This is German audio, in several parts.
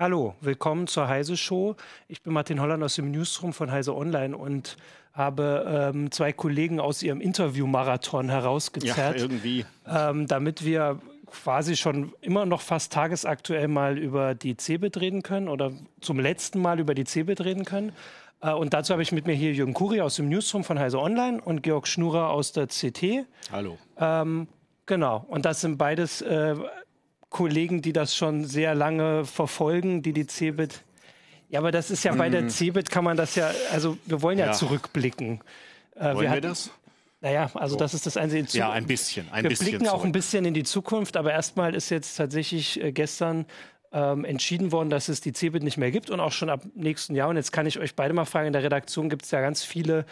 Hallo, willkommen zur Heise Show. Ich bin Martin Holland aus dem Newsroom von Heise Online und habe ähm, zwei Kollegen aus ihrem Interviewmarathon herausgezerrt, ja, irgendwie. Ähm, damit wir quasi schon immer noch fast tagesaktuell mal über die CeBIT reden können oder zum letzten Mal über die CeBIT reden können. Äh, und dazu habe ich mit mir hier Jürgen Kuri aus dem Newsroom von Heise Online und Georg Schnurer aus der CT. Hallo. Ähm, genau, und das sind beides äh, Kollegen, die das schon sehr lange verfolgen, die die CeBIT. Ja, aber das ist ja bei der mhm. CeBIT kann man das ja, also wir wollen ja, ja. zurückblicken. Äh, wollen wir, hatten, wir das? Naja, also so. das ist das einzige. Ja, ein bisschen. Ein wir bisschen blicken zurück. auch ein bisschen in die Zukunft, aber erstmal ist jetzt tatsächlich äh, gestern ähm, entschieden worden, dass es die CeBIT nicht mehr gibt und auch schon ab nächsten Jahr. Und jetzt kann ich euch beide mal fragen, in der Redaktion gibt es ja ganz viele,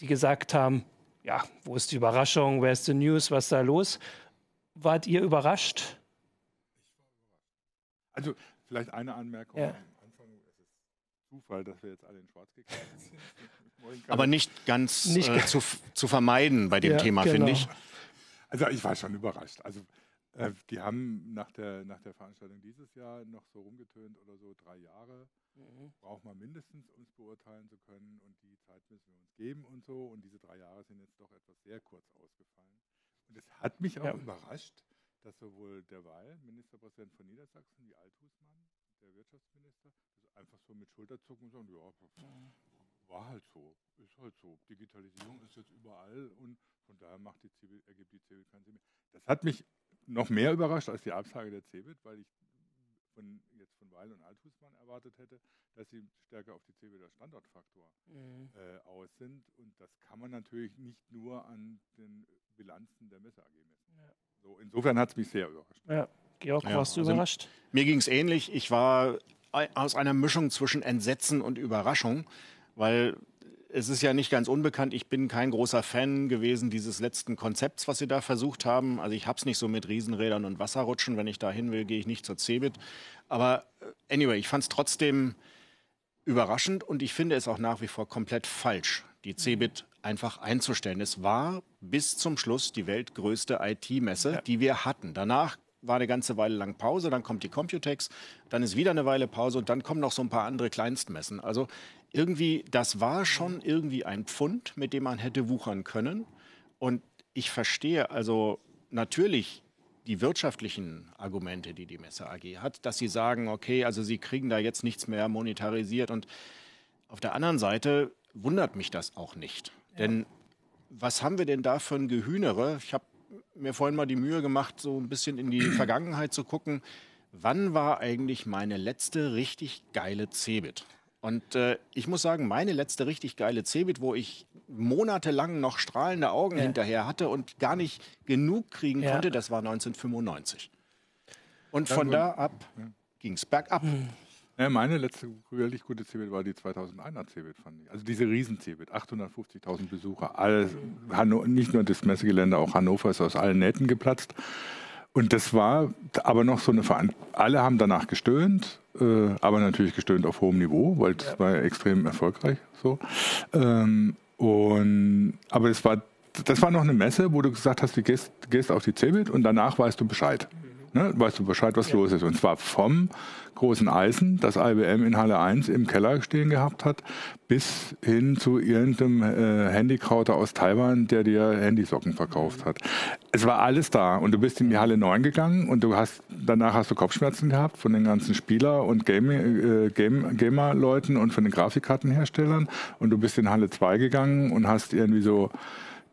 die gesagt haben, ja, wo ist die Überraschung, wer ist die News, was ist da los? Wart ihr überrascht? Also vielleicht eine Anmerkung ja. am Anfang. Es ist Zufall, dass wir jetzt alle in Schwarz gekleidet sind. Aber nicht ganz nicht äh, zu, zu, vermeiden bei dem ja, Thema, genau. finde ich. Also ich war schon überrascht. Also äh, die haben nach der, nach der Veranstaltung dieses Jahr noch so rumgetönt oder so drei Jahre. Mhm. Braucht man mindestens, um es beurteilen zu können. Und die Zeit müssen wir uns geben und so. Und diese drei Jahre sind jetzt doch etwas sehr kurz ausgefallen. Und es hat mich auch ja. überrascht, dass sowohl der Weil, Ministerpräsident von Niedersachsen, wie Althusmann, der Wirtschaftsminister, einfach so mit Schulterzucken sagen, ja, war halt so, ist halt so. Digitalisierung ist jetzt überall und von daher macht die CeBIT, ergibt die CeBIT keinen Sinn mehr. Das hat mich noch mehr überrascht als die Absage der CeBIT, weil ich von, jetzt von Weil und Althusmann erwartet hätte, dass sie stärker auf die CeBIT als Standortfaktor mhm. äh, aus sind. Und das kann man natürlich nicht nur an den Bilanzen der Messe AG messen. Ja. So, insofern hat es mich sehr überrascht. Ja. Georg, ja, warst du also überrascht? Mir ging es ähnlich. Ich war aus einer Mischung zwischen Entsetzen und Überraschung, weil es ist ja nicht ganz unbekannt. Ich bin kein großer Fan gewesen dieses letzten Konzepts, was sie da versucht haben. Also ich habe es nicht so mit Riesenrädern und Wasserrutschen. Wenn ich da hin will, gehe ich nicht zur Cebit. Aber äh, anyway, ich fand es trotzdem überraschend und ich finde es auch nach wie vor komplett falsch, die Cebit einfach einzustellen. Es war bis zum Schluss die weltgrößte IT-Messe, ja. die wir hatten. Danach war eine ganze Weile lang Pause, dann kommt die Computex, dann ist wieder eine Weile Pause und dann kommen noch so ein paar andere Kleinstmessen. Also irgendwie, das war schon irgendwie ein Pfund, mit dem man hätte wuchern können. Und ich verstehe also natürlich die wirtschaftlichen Argumente, die die Messe AG hat, dass sie sagen, okay, also sie kriegen da jetzt nichts mehr monetarisiert. Und auf der anderen Seite wundert mich das auch nicht. Denn was haben wir denn da für ein Gehühnere? Ich habe mir vorhin mal die Mühe gemacht, so ein bisschen in die Vergangenheit zu gucken. Wann war eigentlich meine letzte richtig geile Cebit? Und äh, ich muss sagen, meine letzte richtig geile Cebit, wo ich monatelang noch strahlende Augen ja. hinterher hatte und gar nicht genug kriegen ja. konnte, das war 1995. Und von da ab ging es bergab. Hm. Ja, meine letzte wirklich gute Cebit war die 2001er Cebit, fand ich. Also diese Riesen-Cebit, 850.000 Besucher. Alles, nicht nur das Messegelände, auch Hannover ist aus allen Nähten geplatzt. Und das war aber noch so eine Veranstaltung. Alle haben danach gestöhnt, äh, aber natürlich gestöhnt auf hohem Niveau, weil es ja. war extrem erfolgreich. So. Ähm, und, aber es war, das war noch eine Messe, wo du gesagt hast, du gehst, gehst auf die Cebit und danach weißt du Bescheid. Ne, weißt du Bescheid, was ja. los ist. Und zwar vom großen Eisen, das IBM in Halle 1 im Keller stehen gehabt hat, bis hin zu irgendeinem äh, Handykrauter aus Taiwan, der dir Handysocken verkauft hat. Es war alles da und du bist in die Halle 9 gegangen und du hast danach hast du Kopfschmerzen gehabt von den ganzen Spieler und Game, äh, Game, Gamer-Leuten und von den Grafikkartenherstellern und du bist in Halle 2 gegangen und hast irgendwie so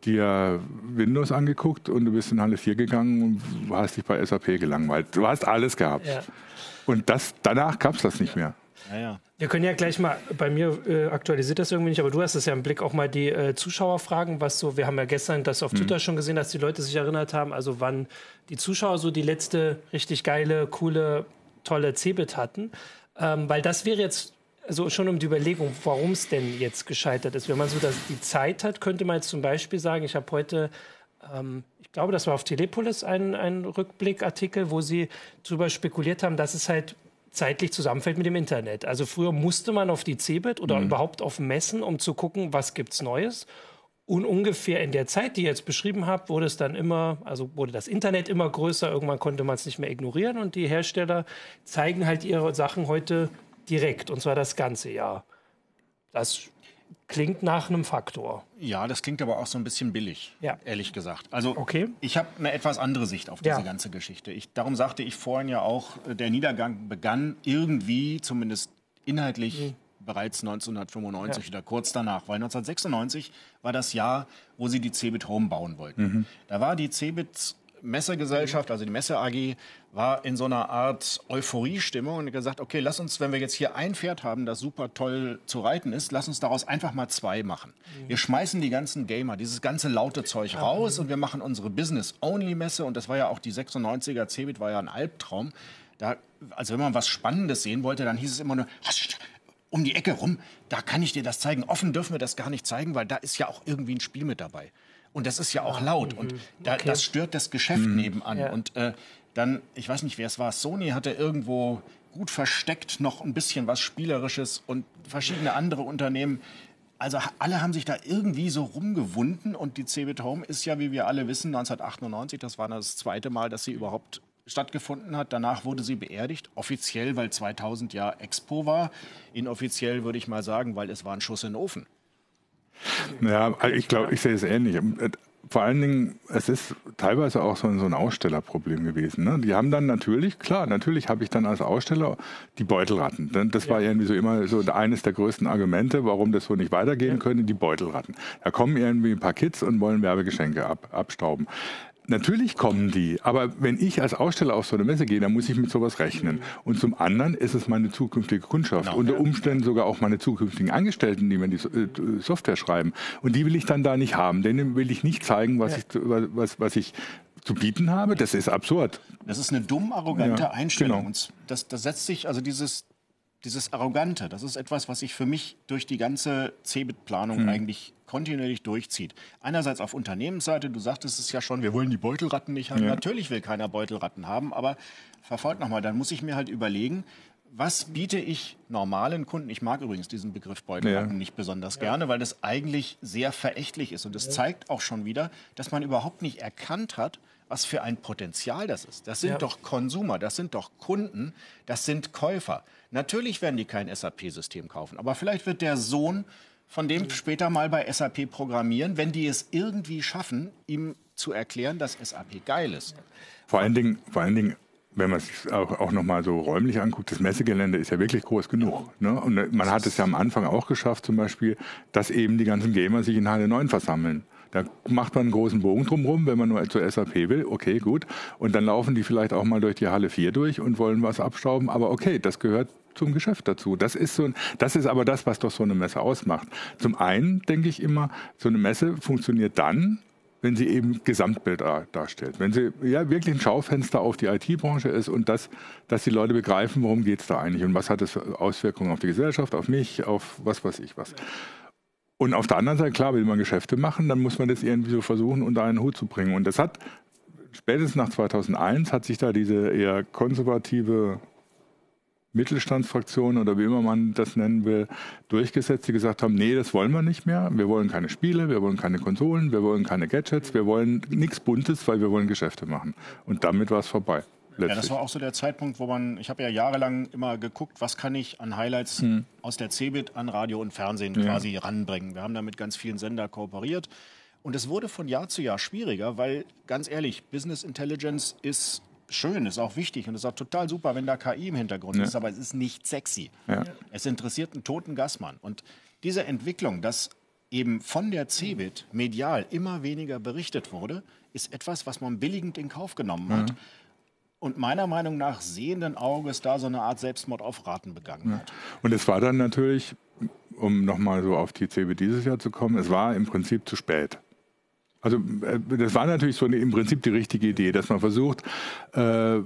dir Windows angeguckt und du bist in Halle 4 gegangen und hast dich bei SAP gelangweilt. Du hast alles gehabt. Ja. Und das, danach gab es das nicht mehr. Ja, ja. Wir können ja gleich mal, bei mir äh, aktualisiert das irgendwie nicht, aber du hast es ja im Blick auch mal die äh, Zuschauer fragen, was so, wir haben ja gestern das auf mhm. Twitter schon gesehen, dass die Leute sich erinnert haben, also wann die Zuschauer so die letzte richtig geile, coole, tolle Cebit hatten. Ähm, weil das wäre jetzt also schon um die Überlegung, warum es denn jetzt gescheitert ist. Wenn man so das, die Zeit hat, könnte man jetzt zum Beispiel sagen, ich habe heute, ähm, ich glaube, das war auf Telepolis ein, ein Rückblickartikel, wo sie darüber spekuliert haben, dass es halt zeitlich zusammenfällt mit dem Internet. Also früher musste man auf die CeBIT oder mhm. überhaupt auf Messen, um zu gucken, was gibt es Neues. Und ungefähr in der Zeit, die ihr jetzt beschrieben habt, wurde es dann immer, also wurde das Internet immer größer, irgendwann konnte man es nicht mehr ignorieren und die Hersteller zeigen halt ihre Sachen heute direkt und zwar das ganze Jahr. Das klingt nach einem Faktor. Ja, das klingt aber auch so ein bisschen billig, ja. ehrlich gesagt. Also okay. ich habe eine etwas andere Sicht auf diese ja. ganze Geschichte. Ich, darum sagte ich vorhin ja auch, der Niedergang begann irgendwie, zumindest inhaltlich, mhm bereits 1995 ja. oder kurz danach, weil 1996 war das Jahr, wo sie die Cebit Home bauen wollten. Mhm. Da war die Cebit Messegesellschaft, also die Messe AG, war in so einer Art Euphoriestimmung und gesagt, okay, lass uns, wenn wir jetzt hier ein Pferd haben, das super toll zu reiten ist, lass uns daraus einfach mal zwei machen. Mhm. Wir schmeißen die ganzen Gamer, dieses ganze laute Zeug raus und wir machen unsere Business-Only-Messe und das war ja auch die 96er Cebit, war ja ein Albtraum. Da, also wenn man was Spannendes sehen wollte, dann hieß es immer nur, um die Ecke rum, da kann ich dir das zeigen. Offen dürfen wir das gar nicht zeigen, weil da ist ja auch irgendwie ein Spiel mit dabei. Und das ist ja auch laut. Und da, okay. das stört das Geschäft mhm. nebenan. Ja. Und äh, dann, ich weiß nicht, wer es war, Sony hatte irgendwo gut versteckt noch ein bisschen was Spielerisches und verschiedene andere Unternehmen. Also alle haben sich da irgendwie so rumgewunden und die CeBIT Home ist ja, wie wir alle wissen, 1998, das war das zweite Mal, dass sie überhaupt stattgefunden hat. Danach wurde sie beerdigt, offiziell, weil 2000 ja Expo war, inoffiziell würde ich mal sagen, weil es war ein Schuss in den Ofen. Ja, ich glaube, ich sehe es ähnlich. Vor allen Dingen, es ist teilweise auch so ein, so ein Ausstellerproblem gewesen. Ne? Die haben dann natürlich, klar, natürlich habe ich dann als Aussteller die Beutelratten. Das war ja. irgendwie so immer so eines der größten Argumente, warum das so nicht weitergehen ja. könnte, die Beutelratten. Da kommen irgendwie ein paar Kids und wollen Werbegeschenke ab, abstauben. Natürlich kommen die, aber wenn ich als Aussteller auf so eine Messe gehe, dann muss ich mit sowas rechnen. Und zum anderen ist es meine zukünftige Kundschaft, genau, unter Umständen sogar auch meine zukünftigen Angestellten, die mir die äh, Software schreiben. Und die will ich dann da nicht haben, denen will ich nicht zeigen, was, ja. ich, was, was ich zu bieten habe. Das ist absurd. Das ist eine dumm arrogante ja, Einstellung. Genau. Das, das setzt sich, also dieses dieses Arrogante, das ist etwas, was sich für mich durch die ganze CeBIT-Planung hm. eigentlich kontinuierlich durchzieht. Einerseits auf Unternehmensseite, du sagtest es ja schon, wir wollen die Beutelratten nicht haben. Ja. Natürlich will keiner Beutelratten haben, aber verfolgt nochmal, dann muss ich mir halt überlegen, was biete ich normalen Kunden? Ich mag übrigens diesen Begriff Beutelratten ja. nicht besonders ja. gerne, weil das eigentlich sehr verächtlich ist. Und das zeigt auch schon wieder, dass man überhaupt nicht erkannt hat, was für ein Potenzial das ist. Das sind doch Konsumer, das sind doch Kunden, das sind Käufer. Natürlich werden die kein SAP-System kaufen, aber vielleicht wird der Sohn von dem später mal bei SAP programmieren, wenn die es irgendwie schaffen, ihm zu erklären, dass SAP geil ist. Vor allen Dingen, vor allen Dingen wenn man es auch, auch nochmal so räumlich anguckt, das Messegelände ist ja wirklich groß genug. Ne? Und man hat es ja am Anfang auch geschafft, zum Beispiel, dass eben die ganzen Gamer sich in Halle 9 versammeln. Da macht man einen großen Bogen drumherum, wenn man nur zur SAP will. Okay, gut. Und dann laufen die vielleicht auch mal durch die Halle 4 durch und wollen was abstauben. Aber okay, das gehört zum Geschäft dazu. Das ist so das ist aber das, was doch so eine Messe ausmacht. Zum einen denke ich immer, so eine Messe funktioniert dann, wenn sie eben Gesamtbild darstellt. Wenn sie ja wirklich ein Schaufenster auf die IT-Branche ist und das, dass die Leute begreifen, worum geht es da eigentlich und was hat für Auswirkungen auf die Gesellschaft, auf mich, auf was weiß ich was. Und auf der anderen Seite, klar, will man Geschäfte machen, dann muss man das irgendwie so versuchen, unter einen Hut zu bringen. Und das hat, spätestens nach 2001, hat sich da diese eher konservative Mittelstandsfraktion oder wie immer man das nennen will, durchgesetzt, die gesagt haben, nee, das wollen wir nicht mehr. Wir wollen keine Spiele, wir wollen keine Konsolen, wir wollen keine Gadgets, wir wollen nichts Buntes, weil wir wollen Geschäfte machen. Und damit war es vorbei. Letztlich. Ja, das war auch so der Zeitpunkt, wo man, ich habe ja jahrelang immer geguckt, was kann ich an Highlights hm. aus der CeBIT an Radio und Fernsehen ja. quasi ranbringen. Wir haben da mit ganz vielen Sender kooperiert. Und es wurde von Jahr zu Jahr schwieriger, weil ganz ehrlich, Business Intelligence ist schön, ist auch wichtig und ist auch total super, wenn da KI im Hintergrund ja. ist, aber es ist nicht sexy. Ja. Es interessiert einen toten Gassmann. Und diese Entwicklung, dass eben von der CeBIT medial immer weniger berichtet wurde, ist etwas, was man billigend in Kauf genommen hat. Mhm und meiner Meinung nach sehenden Auges da so eine Art Selbstmord auf Raten begangen hat. Und es war dann natürlich, um nochmal so auf die CB dieses Jahr zu kommen, es war im Prinzip zu spät. Also äh, das war natürlich so eine, im Prinzip die richtige Idee, dass man versucht, äh,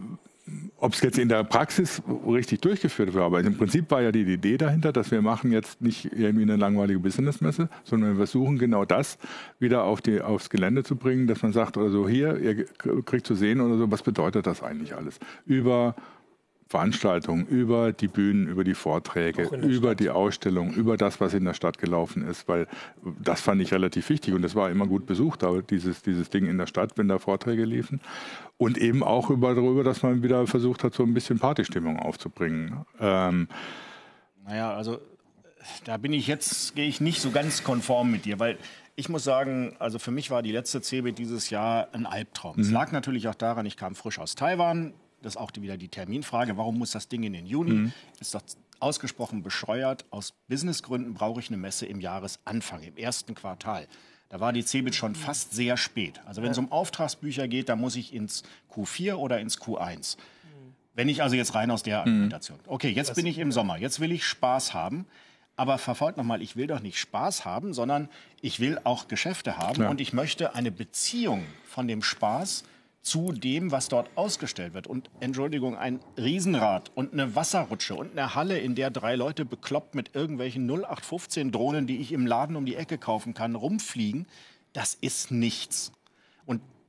ob es jetzt in der Praxis richtig durchgeführt wird, aber im Prinzip war ja die Idee dahinter, dass wir machen jetzt nicht irgendwie eine langweilige Businessmesse, sondern wir versuchen genau das wieder auf die, aufs Gelände zu bringen, dass man sagt, oder so hier, ihr kriegt zu sehen oder so, was bedeutet das eigentlich alles? Über Veranstaltungen, über die Bühnen, über die Vorträge, über Stadt. die Ausstellung, über das, was in der Stadt gelaufen ist, weil das fand ich relativ wichtig und das war immer gut besucht, aber dieses, dieses Ding in der Stadt, wenn da Vorträge liefen. Und eben auch über, darüber, dass man wieder versucht hat, so ein bisschen Partystimmung aufzubringen. Ähm, naja, also da bin ich jetzt, gehe ich nicht so ganz konform mit dir, weil ich muss sagen, also für mich war die letzte CeBIT dieses Jahr ein Albtraum. Es mhm. lag natürlich auch daran, ich kam frisch aus Taiwan. Das ist auch wieder die Terminfrage. Warum muss das Ding in den Juni? Mhm. Ist doch ausgesprochen bescheuert. Aus Businessgründen brauche ich eine Messe im Jahresanfang, im ersten Quartal. Da war die CeBIT schon fast sehr spät. Also wenn es um Auftragsbücher geht, dann muss ich ins Q4 oder ins Q1. Wenn ich also jetzt rein aus der mhm. Argumentation. Okay, jetzt bin ich im Sommer. Jetzt will ich Spaß haben. Aber verfolgt nochmal, ich will doch nicht Spaß haben, sondern ich will auch Geschäfte haben ja. und ich möchte eine Beziehung von dem Spaß zu dem, was dort ausgestellt wird. Und Entschuldigung, ein Riesenrad und eine Wasserrutsche und eine Halle, in der drei Leute bekloppt mit irgendwelchen 0815 Drohnen, die ich im Laden um die Ecke kaufen kann, rumfliegen, das ist nichts.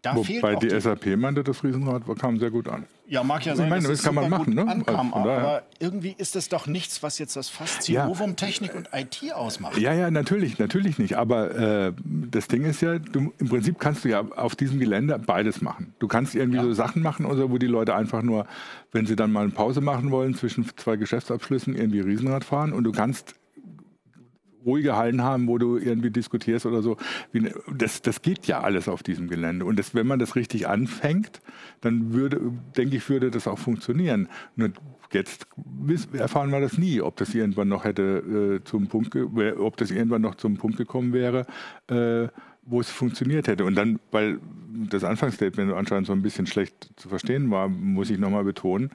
Da Wobei die, die SAP meinte, das Riesenrad kam sehr gut an. Ja, mag ja sein, ich meine, das, das kann man machen, ne? ankam, also aber irgendwie ist es doch nichts, was jetzt das Faszinovum ja. Technik und IT ausmacht. Ja, ja, natürlich, natürlich nicht. Aber äh, das Ding ist ja, du, im Prinzip kannst du ja auf diesem Gelände beides machen. Du kannst irgendwie ja. so Sachen machen, oder wo die Leute einfach nur, wenn sie dann mal eine Pause machen wollen zwischen zwei Geschäftsabschlüssen, irgendwie Riesenrad fahren und du kannst ruhige Hallen haben, wo du irgendwie diskutierst oder so. Das, das geht ja alles auf diesem Gelände. Und das, wenn man das richtig anfängt, dann würde, denke ich, würde das auch funktionieren. Nur jetzt erfahren wir das nie, ob das irgendwann noch hätte äh, zum Punkt, ob das irgendwann noch zum Punkt gekommen wäre, äh, wo es funktioniert hätte. Und dann, weil das Anfangsstatement anscheinend so ein bisschen schlecht zu verstehen war, muss ich nochmal betonen,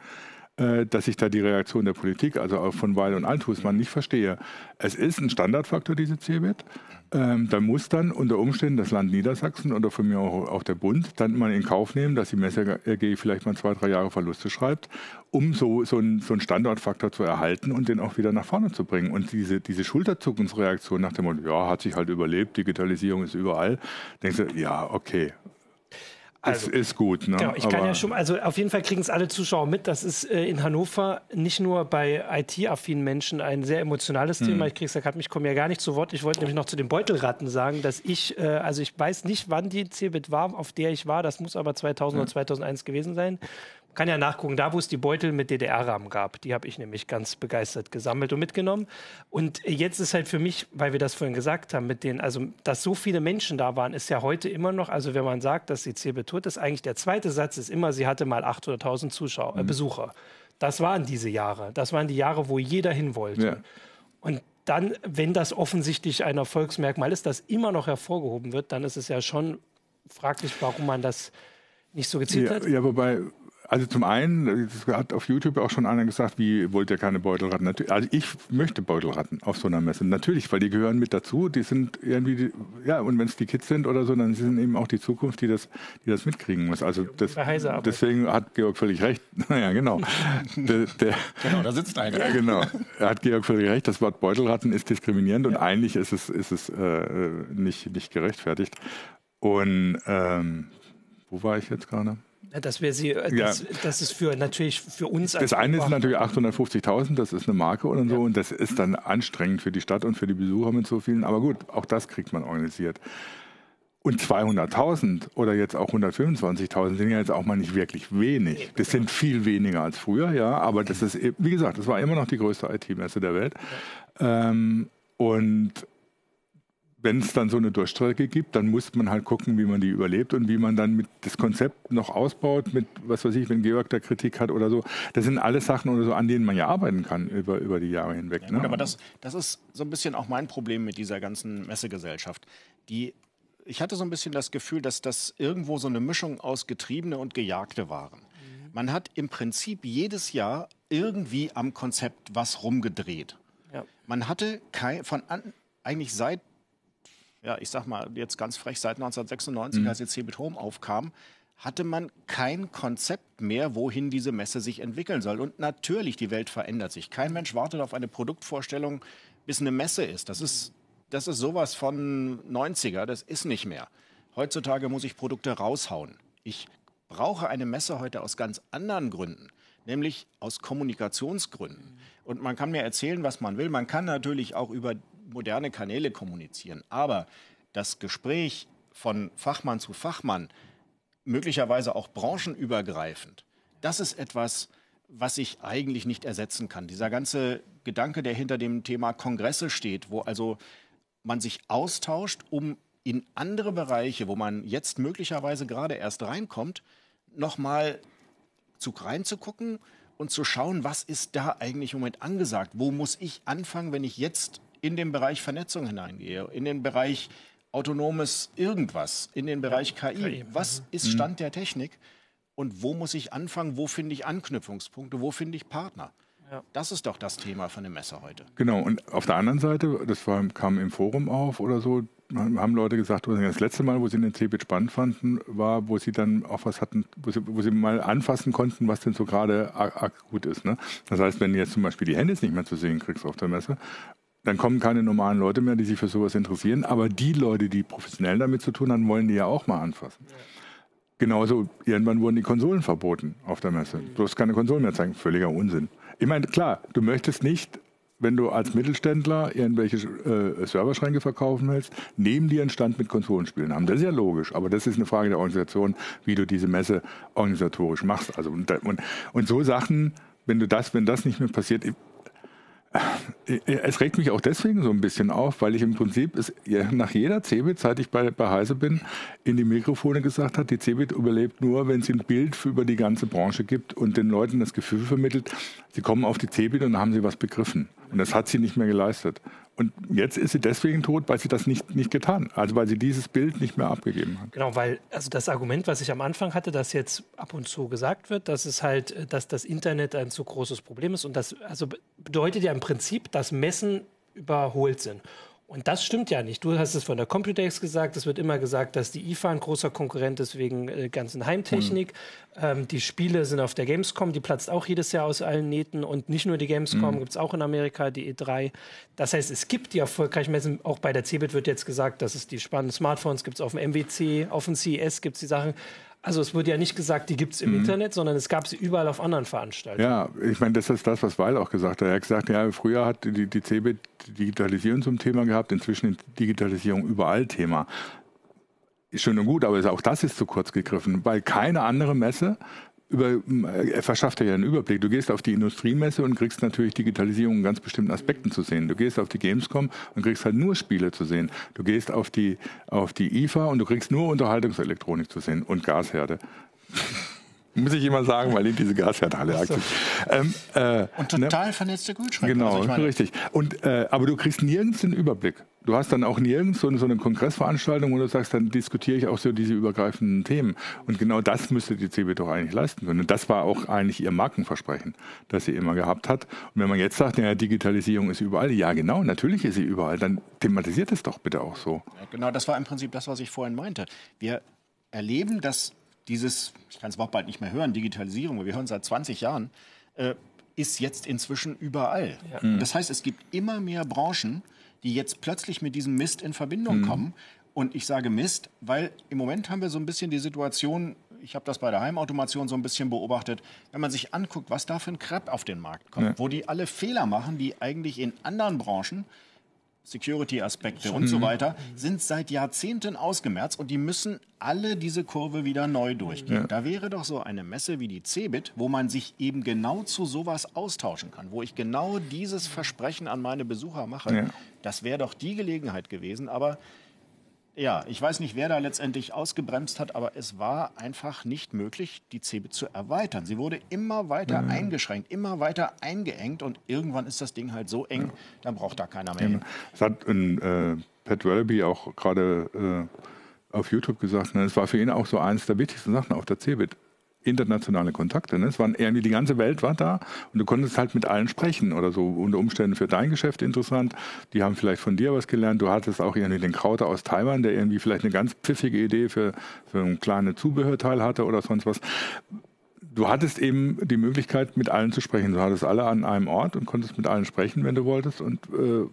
dass ich da die Reaktion der Politik, also auch von Weil und Althusmann, nicht verstehe. Es ist ein Standardfaktor, diese CeBIT. Ähm, da muss dann unter Umständen das Land Niedersachsen oder von mir auch, auch, der Bund dann mal in Kauf nehmen, dass die Messe AG vielleicht mal zwei, drei Jahre Verluste schreibt, um so, so, einen, so einen Standortfaktor zu erhalten und den auch wieder nach vorne zu bringen. Und diese, diese Schulterzuckensreaktion nach dem Motto, ja, hat sich halt überlebt, Digitalisierung ist überall, denkst du, ja, okay, also, ist, ist gut. Ne? Genau, ich kann ja schon, also auf jeden Fall kriegen es alle Zuschauer mit. Das ist äh, in Hannover nicht nur bei IT-affinen Menschen ein sehr emotionales hm. Thema. Ich kriege es ja gerade, ich komme ja gar nicht zu Wort. Ich wollte nämlich noch zu den Beutelratten sagen, dass ich, äh, also ich weiß nicht, wann die CeBIT war, auf der ich war. Das muss aber 2000 ja. oder 2001 gewesen sein kann ja nachgucken, da wo es die Beutel mit DDR-Rahmen gab, die habe ich nämlich ganz begeistert gesammelt und mitgenommen. Und jetzt ist halt für mich, weil wir das vorhin gesagt haben, mit den, also dass so viele Menschen da waren, ist ja heute immer noch, also wenn man sagt, dass die CeBIT tot ist, eigentlich der zweite Satz ist immer, sie hatte mal 800.000 Zuschauer, äh, mhm. Besucher. Das waren diese Jahre. Das waren die Jahre, wo jeder hin wollte. Ja. Und dann, wenn das offensichtlich ein Erfolgsmerkmal ist, das immer noch hervorgehoben wird, dann ist es ja schon fraglich, warum man das nicht so gezielt ja, hat. Ja, wobei also zum einen, das hat auf YouTube auch schon einer gesagt, wie wollt ihr keine Beutelratten? Also ich möchte Beutelratten auf so einer Messe. Natürlich, weil die gehören mit dazu. Die sind irgendwie, die, ja, und wenn es die Kids sind oder so, dann sind eben auch die Zukunft, die das, die das mitkriegen muss. Also das, deswegen hat Georg völlig recht. Naja, genau. der, der, genau, da sitzt einer. Ja, genau. Er hat Georg völlig recht. Das Wort Beutelratten ist diskriminierend ja. und eigentlich ist es, ist es äh, nicht, nicht gerechtfertigt. Und ähm, wo war ich jetzt gerade? Dass wir sie, äh, das, ja. das ist für natürlich für uns. Das eine ist natürlich 850.000, das ist eine Marke und so, ja. und das ist dann anstrengend für die Stadt und für die Besucher mit so vielen. Aber gut, auch das kriegt man organisiert. Und 200.000 oder jetzt auch 125.000 sind ja jetzt auch mal nicht wirklich wenig. Das sind viel weniger als früher, ja. Aber das ist, wie gesagt, das war immer noch die größte IT-Messe der Welt. Ähm, und wenn es dann so eine Durchstrecke gibt, dann muss man halt gucken, wie man die überlebt und wie man dann mit das Konzept noch ausbaut, mit was weiß ich, wenn Georg da Kritik hat oder so. Das sind alles Sachen oder so, an denen man ja arbeiten kann über, über die Jahre hinweg. Ja, ne? Aber das, das ist so ein bisschen auch mein Problem mit dieser ganzen Messegesellschaft. Die, ich hatte so ein bisschen das Gefühl, dass das irgendwo so eine Mischung aus Getriebene und Gejagte waren. Mhm. Man hat im Prinzip jedes Jahr irgendwie am Konzept was rumgedreht. Ja. Man hatte kein, von an, eigentlich seit ja, ich sag mal jetzt ganz frech, seit 1996, mhm. als jetzt Cebit Home aufkam, hatte man kein Konzept mehr, wohin diese Messe sich entwickeln soll. Und natürlich, die Welt verändert sich. Kein Mensch wartet auf eine Produktvorstellung, bis eine Messe ist. Das ist, das ist sowas von 90er, das ist nicht mehr. Heutzutage muss ich Produkte raushauen. Ich brauche eine Messe heute aus ganz anderen Gründen. nämlich aus Kommunikationsgründen. Und man kann mir erzählen, was man will. Man kann natürlich auch über moderne Kanäle kommunizieren. Aber das Gespräch von Fachmann zu Fachmann, möglicherweise auch branchenübergreifend, das ist etwas, was ich eigentlich nicht ersetzen kann. Dieser ganze Gedanke, der hinter dem Thema Kongresse steht, wo also man sich austauscht, um in andere Bereiche, wo man jetzt möglicherweise gerade erst reinkommt, nochmal zu reinzugucken und zu schauen, was ist da eigentlich im Moment angesagt? Wo muss ich anfangen, wenn ich jetzt in den Bereich Vernetzung hineingehe, in den Bereich autonomes irgendwas, in den Bereich KI? KI. Was mhm. ist Stand der Technik? Und wo muss ich anfangen? Wo finde ich Anknüpfungspunkte? Wo finde ich Partner? Ja. Das ist doch das Thema von der Messe heute. Genau, und auf der anderen Seite, das war, kam im Forum auf oder so, haben Leute gesagt, das letzte Mal, wo sie den Cebit spannend fanden, war, wo sie dann auch was hatten, wo sie, wo sie mal anfassen konnten, was denn so gerade akut ist. Ne? Das heißt, wenn du jetzt zum Beispiel die Handys nicht mehr zu sehen kriegst auf der Messe, dann kommen keine normalen Leute mehr, die sich für sowas interessieren. Aber die Leute, die professionell damit zu tun haben, wollen die ja auch mal anfassen. Ja. Genauso, irgendwann wurden die Konsolen verboten auf der Messe. Du hast keine Konsolen mehr zeigen. Völliger Unsinn. Ich meine, klar, du möchtest nicht, wenn du als Mittelständler irgendwelche äh, Serverschränke verkaufen willst, neben dir einen Stand mit Konsolenspielen haben. Das ist ja logisch, aber das ist eine Frage der Organisation, wie du diese Messe organisatorisch machst. Also und, und, und so Sachen, wenn du das, wenn das nicht mehr passiert, es regt mich auch deswegen so ein bisschen auf, weil ich im Prinzip es nach jeder Cebit, seit ich bei, bei Heise bin, in die Mikrofone gesagt habe, die Cebit überlebt nur, wenn sie ein Bild über die ganze Branche gibt und den Leuten das Gefühl vermittelt, sie kommen auf die Cebit und haben sie was begriffen. Und das hat sie nicht mehr geleistet. Und jetzt ist sie deswegen tot, weil sie das nicht, nicht getan hat. Also weil sie dieses Bild nicht mehr abgegeben hat. Genau, weil also das Argument, was ich am Anfang hatte, das jetzt ab und zu gesagt wird, dass es halt, dass das Internet ein zu großes Problem ist. Und das also bedeutet ja im Prinzip, dass Messen überholt sind. Und das stimmt ja nicht. Du hast es von der Computex gesagt. Es wird immer gesagt, dass die IFA ein großer Konkurrent ist wegen äh, ganzen Heimtechnik. Mhm. Ähm, die Spiele sind auf der Gamescom. Die platzt auch jedes Jahr aus allen Nähten. Und nicht nur die Gamescom, mhm. gibt es auch in Amerika die E3. Das heißt, es gibt die erfolgreichen Messen. Auch bei der CeBIT wird jetzt gesagt, dass es die spannenden Smartphones gibt. auf dem MWC, auf dem CES gibt es die Sachen. Also es wurde ja nicht gesagt, die gibt es im mhm. Internet, sondern es gab sie überall auf anderen Veranstaltungen. Ja, ich meine, das ist das, was Weil auch gesagt hat. Er hat gesagt, ja, früher hat die, die CeBIT Digitalisierung zum Thema gehabt, inzwischen ist Digitalisierung überall Thema. Ist schön und gut, aber auch das ist zu kurz gegriffen, weil keine andere Messe über, er verschafft ja einen Überblick. Du gehst auf die Industriemesse und kriegst natürlich Digitalisierung in ganz bestimmten Aspekten zu sehen. Du gehst auf die Gamescom und kriegst halt nur Spiele zu sehen. Du gehst auf die, auf die IFA und du kriegst nur Unterhaltungselektronik zu sehen und Gasherde. Muss ich immer sagen, weil ich diese Gasherde alle aktiv. Ähm, äh, und total ne? vernetzte Kühlschränke. Genau, also richtig. Und, äh, aber du kriegst nirgends den Überblick. Du hast dann auch nirgends so, so eine Kongressveranstaltung, wo du sagst, dann diskutiere ich auch so diese übergreifenden Themen. Und genau das müsste die CB doch eigentlich leisten können. Und das war auch eigentlich ihr Markenversprechen, das sie immer gehabt hat. Und wenn man jetzt sagt, ja, Digitalisierung ist überall, ja genau, natürlich ist sie überall, dann thematisiert es doch bitte auch so. Ja, genau, das war im Prinzip das, was ich vorhin meinte. Wir erleben, dass dieses, ich kann es Wort bald nicht mehr hören, Digitalisierung, wir hören seit 20 Jahren, äh, ist jetzt inzwischen überall. Ja. Das heißt, es gibt immer mehr Branchen, die jetzt plötzlich mit diesem Mist in Verbindung mhm. kommen. Und ich sage Mist, weil im Moment haben wir so ein bisschen die Situation, ich habe das bei der Heimautomation so ein bisschen beobachtet, wenn man sich anguckt, was da für ein Crap auf den Markt kommt, ja. wo die alle Fehler machen, die eigentlich in anderen Branchen Security-Aspekte und so mhm. weiter, sind seit Jahrzehnten ausgemerzt und die müssen alle diese Kurve wieder neu durchgehen. Ja. Da wäre doch so eine Messe wie die CeBIT, wo man sich eben genau zu sowas austauschen kann, wo ich genau dieses Versprechen an meine Besucher mache. Ja. Das wäre doch die Gelegenheit gewesen, aber ja, ich weiß nicht, wer da letztendlich ausgebremst hat, aber es war einfach nicht möglich, die CeBIT zu erweitern. Sie wurde immer weiter mhm. eingeschränkt, immer weiter eingeengt und irgendwann ist das Ding halt so eng, ja. dann braucht da keiner mehr. Mhm. Das hat ein, äh, Pat Wallaby auch gerade äh, auf YouTube gesagt, ne? es war für ihn auch so eines der wichtigsten Sachen auf der CeBIT internationale Kontakte. Ne? Es waren irgendwie die ganze Welt war da und du konntest halt mit allen sprechen oder so unter Umständen für dein Geschäft interessant. Die haben vielleicht von dir was gelernt. Du hattest auch irgendwie den Krauter aus Taiwan, der irgendwie vielleicht eine ganz pfiffige Idee für, für ein kleines Zubehörteil hatte oder sonst was. Du hattest eben die Möglichkeit, mit allen zu sprechen. Du hattest alle an einem Ort und konntest mit allen sprechen, wenn du wolltest. Und äh,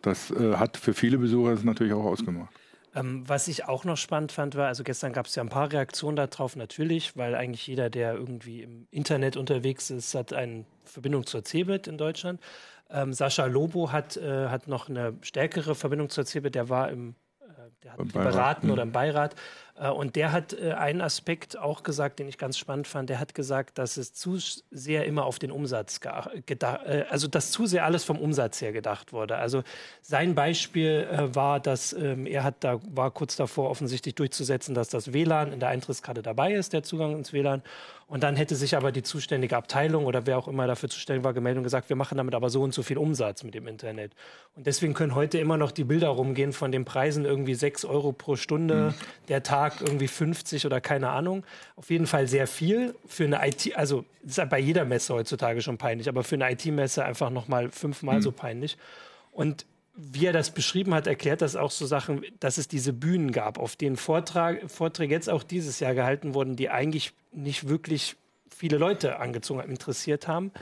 das äh, hat für viele Besucher das natürlich auch ausgemacht. Ähm, was ich auch noch spannend fand, war, also gestern gab es ja ein paar Reaktionen darauf, natürlich, weil eigentlich jeder, der irgendwie im Internet unterwegs ist, hat eine Verbindung zur CeBIT in Deutschland. Ähm, Sascha Lobo hat, äh, hat noch eine stärkere Verbindung zur CeBIT, der war im äh, der hat beraten oder im Beirat. Äh, und der hat äh, einen Aspekt auch gesagt, den ich ganz spannend fand. Der hat gesagt, dass es zu sehr immer auf den Umsatz gedacht, äh, also dass zu sehr alles vom Umsatz her gedacht wurde. Also sein Beispiel war, dass ähm, er hat da war kurz davor offensichtlich durchzusetzen, dass das WLAN in der Eintrittskarte dabei ist, der Zugang ins WLAN. Und dann hätte sich aber die zuständige Abteilung oder wer auch immer dafür zuständig war, gemeldet und gesagt, wir machen damit aber so und so viel Umsatz mit dem Internet. Und deswegen können heute immer noch die Bilder rumgehen von den Preisen irgendwie 6 Euro pro Stunde, mhm. der Tag irgendwie 50 oder keine Ahnung. Auf jeden Fall sehr viel für eine IT, also ist bei jeder Messe heutzutage schon peinlich, aber für eine IT-Messe einfach nochmal fünfmal mhm. so peinlich. Und wie er das beschrieben hat, erklärt das auch so Sachen, dass es diese Bühnen gab, auf denen Vortrag, Vorträge jetzt auch dieses Jahr gehalten wurden, die eigentlich nicht wirklich viele Leute angezogen haben, interessiert haben,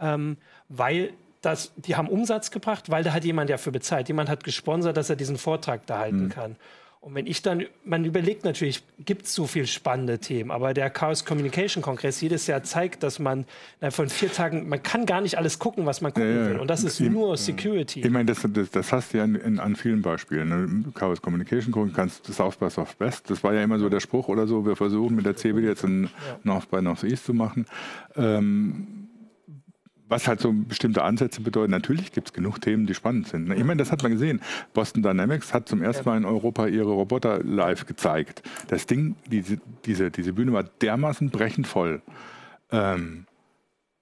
ähm, weil das, die haben Umsatz gebracht, weil da hat jemand ja für bezahlt. Jemand hat gesponsert, dass er diesen Vortrag da halten mhm. kann. Und wenn ich dann, man überlegt natürlich, gibt es so viele spannende Themen, aber der Chaos Communication Kongress jedes Jahr zeigt, dass man von vier Tagen, man kann gar nicht alles gucken, was man gucken ja, will. Und das ist ich, nur Security. Ich meine, das, das, das, hast du ja in, in, an vielen Beispielen. Ne? Chaos Communication gucken kannst, South by Southwest, das war ja immer so der Spruch oder so, wir versuchen mit der CB jetzt ein ja. North by Northeast zu machen. Ähm, was halt so bestimmte Ansätze bedeuten. Natürlich gibt es genug Themen, die spannend sind. Ich meine, das hat man gesehen. Boston Dynamics hat zum ersten Mal in Europa ihre Roboter live gezeigt. Das Ding, diese, diese, diese Bühne war dermaßen brechend voll. Ähm,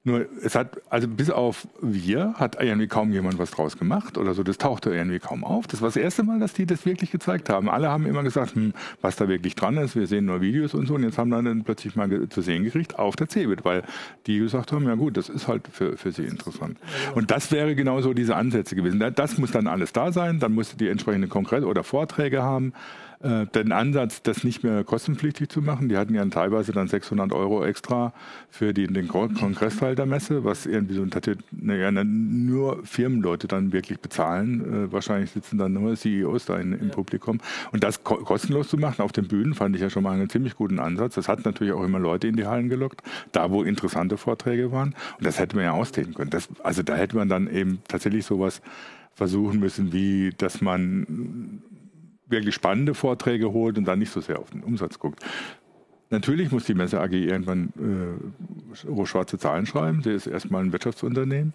nur es hat, also bis auf wir, hat irgendwie kaum jemand was draus gemacht oder so. Das tauchte irgendwie kaum auf. Das war das erste Mal, dass die das wirklich gezeigt haben. Alle haben immer gesagt, hm, was da wirklich dran ist. Wir sehen nur Videos und so. Und jetzt haben wir dann plötzlich mal zu sehen gekriegt auf der CeBIT, weil die gesagt haben, ja gut, das ist halt für, für sie interessant. Und das wäre genauso diese Ansätze gewesen. Das muss dann alles da sein. Dann musste die entsprechende Kongress oder Vorträge haben äh, den Ansatz, das nicht mehr kostenpflichtig zu machen. Die hatten ja teilweise dann 600 Euro extra für die, den Kongressteil der Messe, was irgendwie so naja, nur Firmenleute dann wirklich bezahlen. Äh, wahrscheinlich sitzen dann nur CEOs da in, im ja. Publikum. Und das ko kostenlos zu machen auf den Bühnen fand ich ja schon mal einen ziemlich guten Ansatz. Das hat natürlich auch immer Leute in die Hallen gelockt, da wo interessante Vorträge waren. Und das hätte man ja ausdehnen können. Das, also da hätte man dann eben tatsächlich sowas versuchen müssen, wie dass man wirklich spannende Vorträge holt und dann nicht so sehr auf den Umsatz guckt. Natürlich muss die Messe AG irgendwann äh, schwarze Zahlen schreiben. Sie ist erstmal ein Wirtschaftsunternehmen.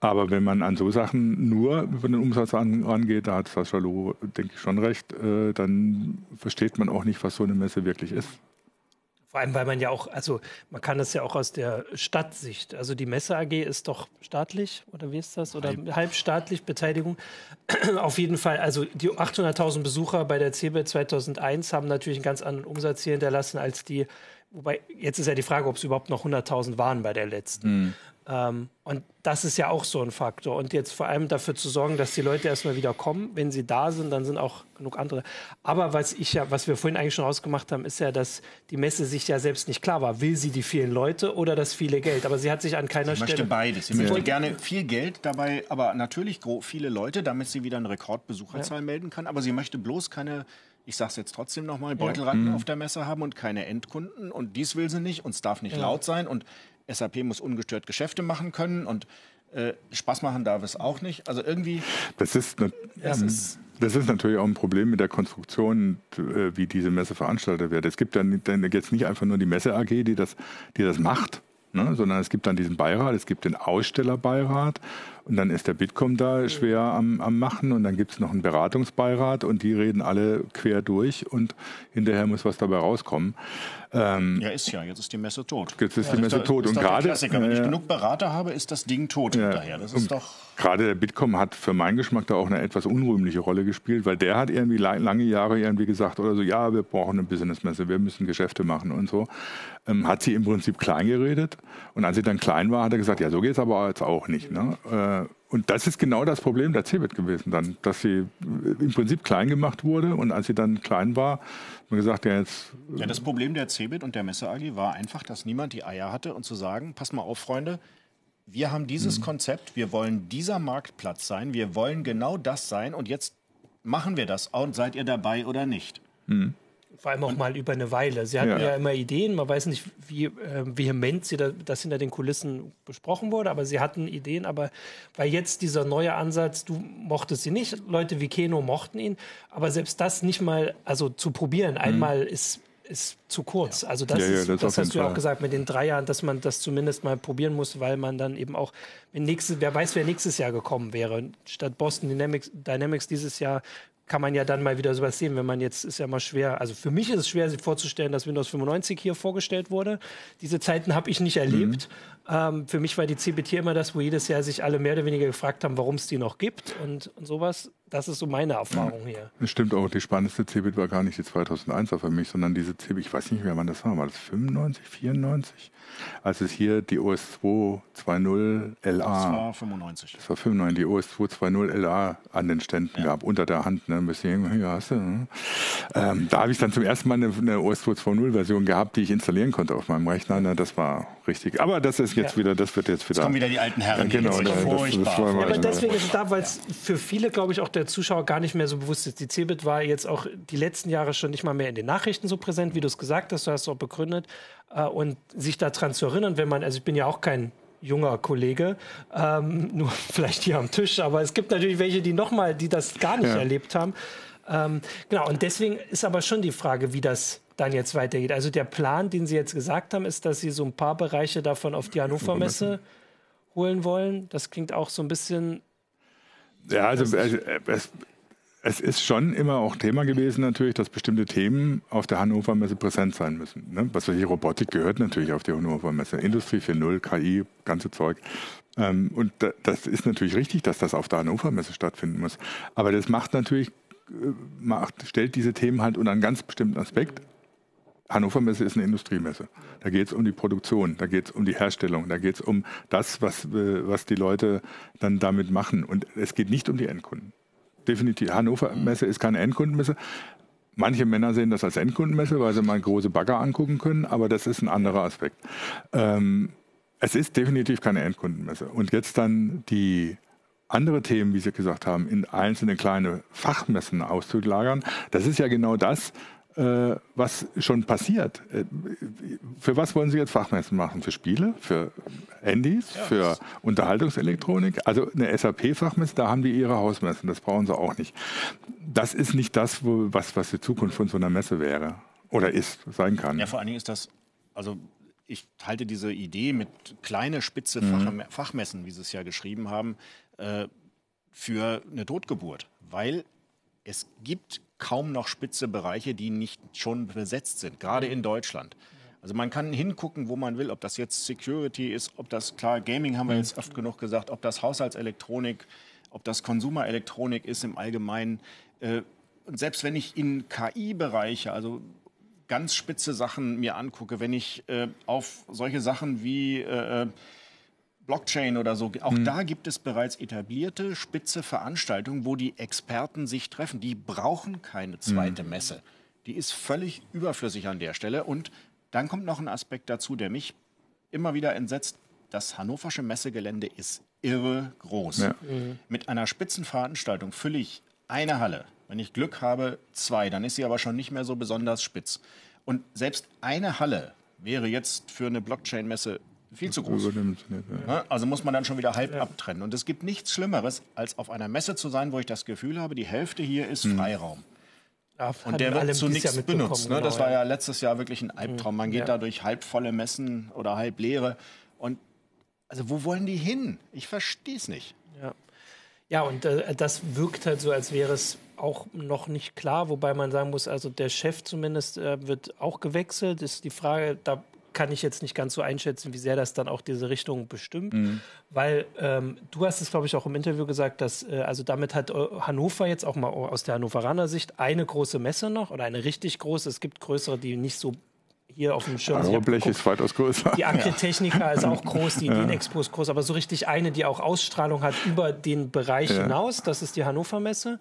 Aber wenn man an so Sachen nur über den Umsatz rangeht, da hat Sascha Loh, denke ich, schon recht, äh, dann versteht man auch nicht, was so eine Messe wirklich ist. Vor allem, weil man ja auch, also man kann das ja auch aus der Stadtsicht. Also die Messe AG ist doch staatlich oder wie ist das? Oder Halb. halbstaatlich Beteiligung. Auf jeden Fall, also die 800.000 Besucher bei der CeBIT 2001 haben natürlich einen ganz anderen Umsatz hier hinterlassen als die, wobei jetzt ist ja die Frage, ob es überhaupt noch 100.000 waren bei der letzten. Mhm. Ähm, und das ist ja auch so ein Faktor. Und jetzt vor allem dafür zu sorgen, dass die Leute erstmal wieder kommen. Wenn sie da sind, dann sind auch genug andere. Aber was ich ja, was wir vorhin eigentlich schon ausgemacht haben, ist ja, dass die Messe sich ja selbst nicht klar war. Will sie die vielen Leute oder das viele Geld? Aber sie hat sich an keiner sie Stelle. Sie möchte beides. Sie möchte gerne viel Geld dabei, aber natürlich viele Leute, damit sie wieder eine Rekordbesucherzahl ja. melden kann. Aber sie möchte bloß keine ich sage es jetzt trotzdem nochmal, Beutelratten ja. Mhm. auf der Messe haben und keine Endkunden. Und dies will sie nicht und es darf nicht ja. laut sein. Und SAP muss ungestört Geschäfte machen können und äh, Spaß machen darf es auch nicht. Also irgendwie. Das ist, ne, das, ist, das ist natürlich auch ein Problem mit der Konstruktion, äh, wie diese Messe veranstaltet wird. Es gibt dann, dann jetzt nicht einfach nur die Messe AG, die das, die das macht, ne, sondern es gibt dann diesen Beirat, es gibt den Ausstellerbeirat und dann ist der Bitkom da schwer am, am Machen und dann gibt es noch einen Beratungsbeirat und die reden alle quer durch und hinterher muss was dabei rauskommen. Ähm, ja, ist ja. Jetzt ist die Messe tot. Jetzt ist ja, die Messe ist tot. und gerade, wenn ich genug Berater habe, ist das Ding tot ja, hinterher. Das ist doch gerade der Bitkom hat für meinen Geschmack da auch eine etwas unrühmliche Rolle gespielt, weil der hat irgendwie lange Jahre irgendwie gesagt oder so, ja, wir brauchen eine Businessmesse, wir müssen Geschäfte machen und so. Ähm, hat sie im Prinzip klein geredet und als sie dann klein war, hat er gesagt, ja, so geht es aber jetzt auch nicht. Ne? Äh, und das ist genau das Problem der CeBIT gewesen dann, dass sie im Prinzip klein gemacht wurde und als sie dann klein war, hat man gesagt, ja jetzt... Ja, das Problem der CeBIT und der Messe AG war einfach, dass niemand die Eier hatte und zu sagen, pass mal auf, Freunde, wir haben dieses mhm. Konzept, wir wollen dieser Marktplatz sein, wir wollen genau das sein und jetzt machen wir das und seid ihr dabei oder nicht? Mhm. Vor allem auch mal über eine Weile. Sie hatten ja, ja immer Ideen, man weiß nicht, wie äh, vehement sie da, das hinter den Kulissen besprochen wurde, aber sie hatten Ideen. Aber weil jetzt dieser neue Ansatz, du mochtest sie nicht, Leute wie Keno mochten ihn, aber selbst das nicht mal, also zu probieren, mhm. einmal ist ist zu kurz. Ja. Also das, ja, ja, das, das hast du ja auch gesagt mit den drei Jahren, dass man das zumindest mal probieren muss, weil man dann eben auch, nächstes, wer weiß, wer nächstes Jahr gekommen wäre. Statt Boston Dynamics, Dynamics dieses Jahr kann man ja dann mal wieder sowas sehen, wenn man jetzt, ist ja mal schwer, also für mich ist es schwer, sich vorzustellen, dass Windows 95 hier vorgestellt wurde. Diese Zeiten habe ich nicht erlebt. Ähm, für mich war die CBT immer das, wo jedes Jahr sich alle mehr oder weniger gefragt haben, warum es die noch gibt und, und sowas. Das ist so meine Erfahrung hier. Das stimmt auch. Die spannendste CeBIT war gar nicht die 2001er für mich, sondern diese CeBIT, ich weiß nicht mehr, wann das war. War das 95, 94? Als es hier die OS 2.2.0 LA. Das war 95. Das war 95, die OS 2.2.0 LA an den Ständen ja. gab, unter der Hand. Ne, ein bisschen, hier hast du. Ne? Ähm, da habe ich dann zum ersten Mal eine, eine OS 2.2.0 Version gehabt, die ich installieren konnte auf meinem Rechner. Ne, das war richtig. Aber das ist jetzt ja. wieder, das wird jetzt wieder. Jetzt kommen wieder die alten Herren. Ja, genau, die das, das, das ja, aber deswegen ist es da, weil es für viele, glaube ich, auch der Zuschauer gar nicht mehr so bewusst ist. Die Cebit war jetzt auch die letzten Jahre schon nicht mal mehr in den Nachrichten so präsent, wie du es gesagt hast. Du hast es auch begründet. Äh, und sich daran zu erinnern, wenn man, also ich bin ja auch kein junger Kollege, ähm, nur vielleicht hier am Tisch, aber es gibt natürlich welche, die nochmal, die das gar nicht ja. erlebt haben. Ähm, genau, und deswegen ist aber schon die Frage, wie das dann jetzt weitergeht. Also der Plan, den Sie jetzt gesagt haben, ist, dass Sie so ein paar Bereiche davon auf die Hannover Messe holen wollen. Das klingt auch so ein bisschen. Ja, also es, es, es ist schon immer auch Thema gewesen natürlich, dass bestimmte Themen auf der Hannover Messe präsent sein müssen. Ne? Was hier Robotik gehört natürlich auf die Hannover Messe. Industrie 4.0, KI, ganze Zeug. Ähm, und das ist natürlich richtig, dass das auf der Hannover Messe stattfinden muss. Aber das macht natürlich, äh, macht, stellt diese Themen halt unter einen ganz bestimmten Aspekt Hannover Messe ist eine Industriemesse. Da geht es um die Produktion, da geht es um die Herstellung, da geht es um das, was, äh, was die Leute dann damit machen. Und es geht nicht um die Endkunden. Definitiv. Hannover Messe ist keine Endkundenmesse. Manche Männer sehen das als Endkundenmesse, weil sie mal große Bagger angucken können, aber das ist ein anderer Aspekt. Ähm, es ist definitiv keine Endkundenmesse. Und jetzt dann die andere Themen, wie Sie gesagt haben, in einzelne kleine Fachmessen auszulagern, das ist ja genau das, was schon passiert. Äh, für was wollen Sie jetzt Fachmessen machen? Für Spiele? Für Handys? Ja, für Unterhaltungselektronik? Also eine SAP-Fachmesse, da haben die ihre Hausmessen, das brauchen sie auch nicht. Das ist nicht das, wo, was, was die Zukunft von so einer Messe wäre oder ist, sein kann. Ja, vor allen Dingen ist das, also ich halte diese Idee mit kleine, spitze mhm. Fachmessen, wie Sie es ja geschrieben haben, äh, für eine Totgeburt, weil es gibt kaum noch spitze Bereiche, die nicht schon besetzt sind, gerade in Deutschland. Also man kann hingucken, wo man will, ob das jetzt Security ist, ob das, klar, Gaming haben wir jetzt oft genug gesagt, ob das Haushaltselektronik, ob das Konsumerelektronik ist im Allgemeinen. Äh, und selbst wenn ich in KI-Bereiche, also ganz spitze Sachen mir angucke, wenn ich äh, auf solche Sachen wie äh, Blockchain oder so. Auch mhm. da gibt es bereits etablierte, spitze Veranstaltungen, wo die Experten sich treffen. Die brauchen keine zweite mhm. Messe. Die ist völlig überflüssig an der Stelle. Und dann kommt noch ein Aspekt dazu, der mich immer wieder entsetzt. Das hannoversche Messegelände ist irre groß. Ja. Mhm. Mit einer Spitzenveranstaltung fülle ich eine Halle. Wenn ich Glück habe, zwei. Dann ist sie aber schon nicht mehr so besonders spitz. Und selbst eine Halle wäre jetzt für eine Blockchain-Messe viel zu groß. Ja. Also muss man dann schon wieder halb ja. abtrennen. Und es gibt nichts Schlimmeres, als auf einer Messe zu sein, wo ich das Gefühl habe, die Hälfte hier ist hm. Freiraum. Ja, und der wird zu nichts benutzt. Ne? Genau, das war ja letztes Jahr wirklich ein Albtraum. Man geht da durch halbvolle Messen oder halbleere. Und also wo wollen die hin? Ich verstehe es nicht. Ja, ja und äh, das wirkt halt so, als wäre es auch noch nicht klar, wobei man sagen muss, also der Chef zumindest äh, wird auch gewechselt. Ist die Frage, da kann ich jetzt nicht ganz so einschätzen, wie sehr das dann auch diese Richtung bestimmt. Mhm. Weil ähm, du hast es, glaube ich, auch im Interview gesagt, dass äh, also damit hat äh, Hannover jetzt auch mal aus der Hannoveraner Sicht eine große Messe noch oder eine richtig große. Es gibt größere, die nicht so hier auf dem Schirm. sind. Blech ist weitaus größer. Die Agritechnica ja. ist auch groß, die Ideenexpo ist groß, aber so richtig eine, die auch Ausstrahlung hat über den Bereich ja. hinaus, das ist die Hannover Messe.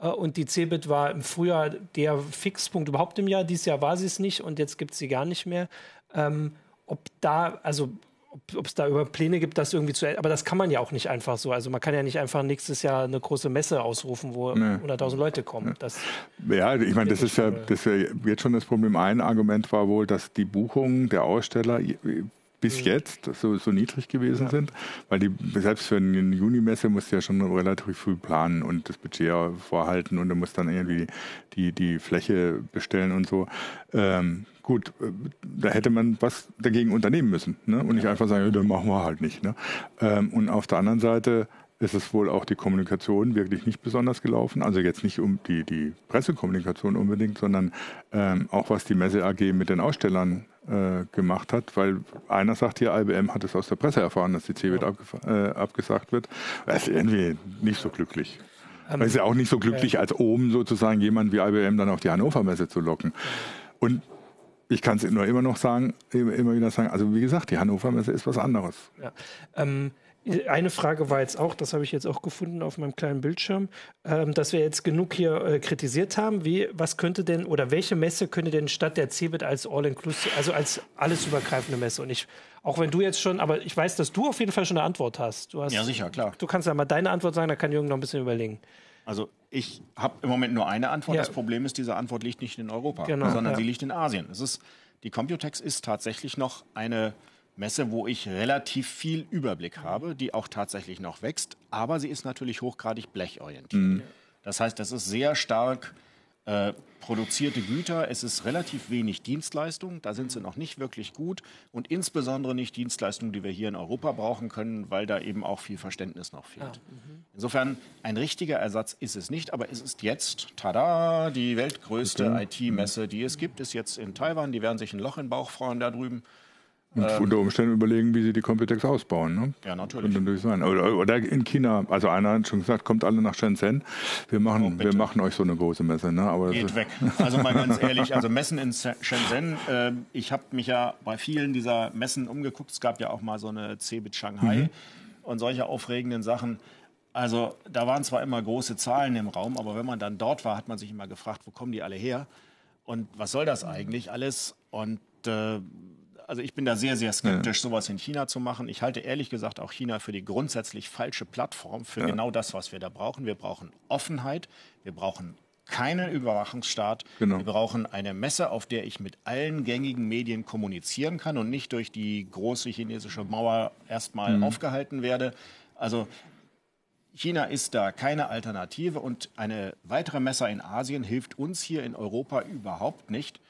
Äh, und die Cebit war im Frühjahr der Fixpunkt überhaupt im Jahr. Dieses Jahr war sie es nicht und jetzt gibt es sie gar nicht mehr. Ähm, ob da, also ob es da über Pläne gibt, das irgendwie zu. Aber das kann man ja auch nicht einfach so. Also man kann ja nicht einfach nächstes Jahr eine große Messe ausrufen, wo nee. 100.000 Leute kommen. Das ja, ich meine, das ist ja, das ja jetzt schon das Problem. Ein Argument war wohl, dass die Buchungen der Aussteller bis mhm. jetzt so, so niedrig gewesen ja. sind, weil die selbst für eine Junimesse musst du ja schon relativ früh planen und das Budget vorhalten und du musst dann irgendwie die, die Fläche bestellen und so. Ähm, gut, äh, da hätte man was dagegen unternehmen müssen ne? und nicht einfach sagen, ja, dann machen wir halt nicht. Ne? Ähm, und auf der anderen Seite ist es wohl auch die Kommunikation wirklich nicht besonders gelaufen. Also jetzt nicht um die, die Pressekommunikation unbedingt, sondern ähm, auch was die Messe AG mit den Ausstellern äh, gemacht hat, weil einer sagt hier, IBM hat es aus der Presse erfahren, dass die CeBIT ja. äh, abgesagt wird. Das ist irgendwie nicht so glücklich. Ähm, es ist ja auch nicht so glücklich, als oben sozusagen jemand wie IBM dann auf die Hannover Messe zu locken. Und ich kann es nur immer noch sagen, immer wieder sagen, also wie gesagt, die Hannover Messe ist was anderes. Ja. Ähm, eine Frage war jetzt auch, das habe ich jetzt auch gefunden auf meinem kleinen Bildschirm, ähm, dass wir jetzt genug hier äh, kritisiert haben. Wie, was könnte denn oder welche Messe könnte denn statt der CeBIT als All-Inclusive, also als alles übergreifende Messe? Und ich, auch wenn du jetzt schon, aber ich weiß, dass du auf jeden Fall schon eine Antwort hast. hast ja, sicher, klar. Du kannst ja mal deine Antwort sagen, da kann Jürgen noch ein bisschen überlegen. Also ich habe im Moment nur eine Antwort. Ja. Das Problem ist, diese Antwort liegt nicht in Europa, genau, sondern ja. sie liegt in Asien. Es ist, die Computex ist tatsächlich noch eine Messe, wo ich relativ viel Überblick habe, die auch tatsächlich noch wächst, aber sie ist natürlich hochgradig blechorientiert. Mhm. Das heißt, das ist sehr stark äh, produzierte Güter, es ist relativ wenig Dienstleistung, da sind sie noch nicht wirklich gut und insbesondere nicht Dienstleistungen, die wir hier in Europa brauchen können, weil da eben auch viel Verständnis noch fehlt. Ah, mhm. Insofern ein richtiger Ersatz ist es nicht, aber es ist jetzt, tada, die weltgrößte okay. IT-Messe, die es gibt, ist jetzt in Taiwan. Die werden sich ein Loch in den Bauch freuen da drüben. Und ähm, unter Umständen überlegen, wie sie die Computex ausbauen. Ne? Ja, natürlich. natürlich sein. Oder, oder, in China, also einer hat schon gesagt, kommt alle nach Shenzhen. Wir machen, oh, wir machen euch so eine große Messe. Ne? Aber Geht weg. Also mal ganz ehrlich, also Messen in Shenzhen, äh, ich habe mich ja bei vielen dieser Messen umgeguckt. Es gab ja auch mal so eine CeBIT Shanghai mhm. und solche aufregenden Sachen. Also da waren zwar immer große Zahlen im Raum, aber wenn man dann dort war, hat man sich immer gefragt, wo kommen die alle her? Und was soll das eigentlich alles? Und äh, also ich bin da sehr, sehr skeptisch, ja. sowas in China zu machen. Ich halte ehrlich gesagt auch China für die grundsätzlich falsche Plattform für ja. genau das, was wir da brauchen. Wir brauchen Offenheit, wir brauchen keinen Überwachungsstaat. Genau. Wir brauchen eine Messe, auf der ich mit allen gängigen Medien kommunizieren kann und nicht durch die große chinesische Mauer erstmal mhm. aufgehalten werde. Also China ist da keine Alternative und eine weitere Messe in Asien hilft uns hier in Europa überhaupt nicht.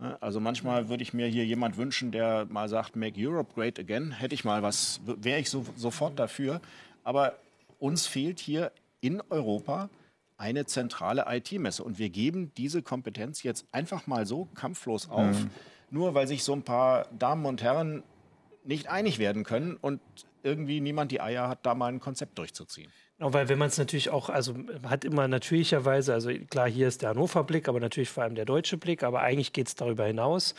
Ne? Also manchmal würde ich mir hier jemand wünschen, der mal sagt, Make Europe Great Again. Hätte ich mal was, wäre ich so, sofort dafür. Aber uns fehlt hier in Europa eine zentrale IT-Messe. Und wir geben diese Kompetenz jetzt einfach mal so kampflos auf, mhm. nur weil sich so ein paar Damen und Herren nicht einig werden können und irgendwie niemand die Eier hat, da mal ein Konzept durchzuziehen. Genau, weil wenn man es natürlich auch, also hat immer natürlicherweise, also klar, hier ist der Hannover-Blick, aber natürlich vor allem der deutsche Blick, aber eigentlich geht es darüber hinaus.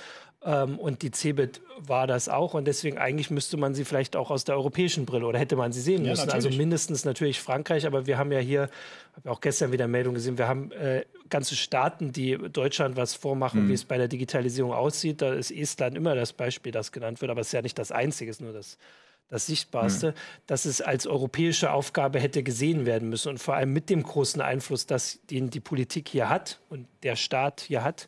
Ähm, und die CeBIT war das auch und deswegen eigentlich müsste man sie vielleicht auch aus der europäischen Brille oder hätte man sie sehen müssen. also mindestens natürlich Frankreich, aber wir haben ja hier, habe auch gestern wieder Meldung gesehen, wir haben äh, ganze Staaten, die Deutschland was vormachen, mhm. wie es bei der Digitalisierung aussieht. Da ist Estland immer das Beispiel, das genannt wird, aber es ist ja nicht das einzige, es ist nur das das Sichtbarste, mhm. dass es als europäische Aufgabe hätte gesehen werden müssen und vor allem mit dem großen Einfluss, das, den die Politik hier hat und der Staat hier hat,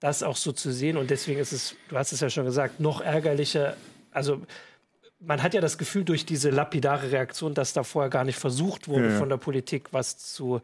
das auch so zu sehen. Und deswegen ist es, du hast es ja schon gesagt, noch ärgerlicher. Also man hat ja das Gefühl durch diese lapidare Reaktion, dass da vorher gar nicht versucht wurde, ja, ja. von der Politik was zu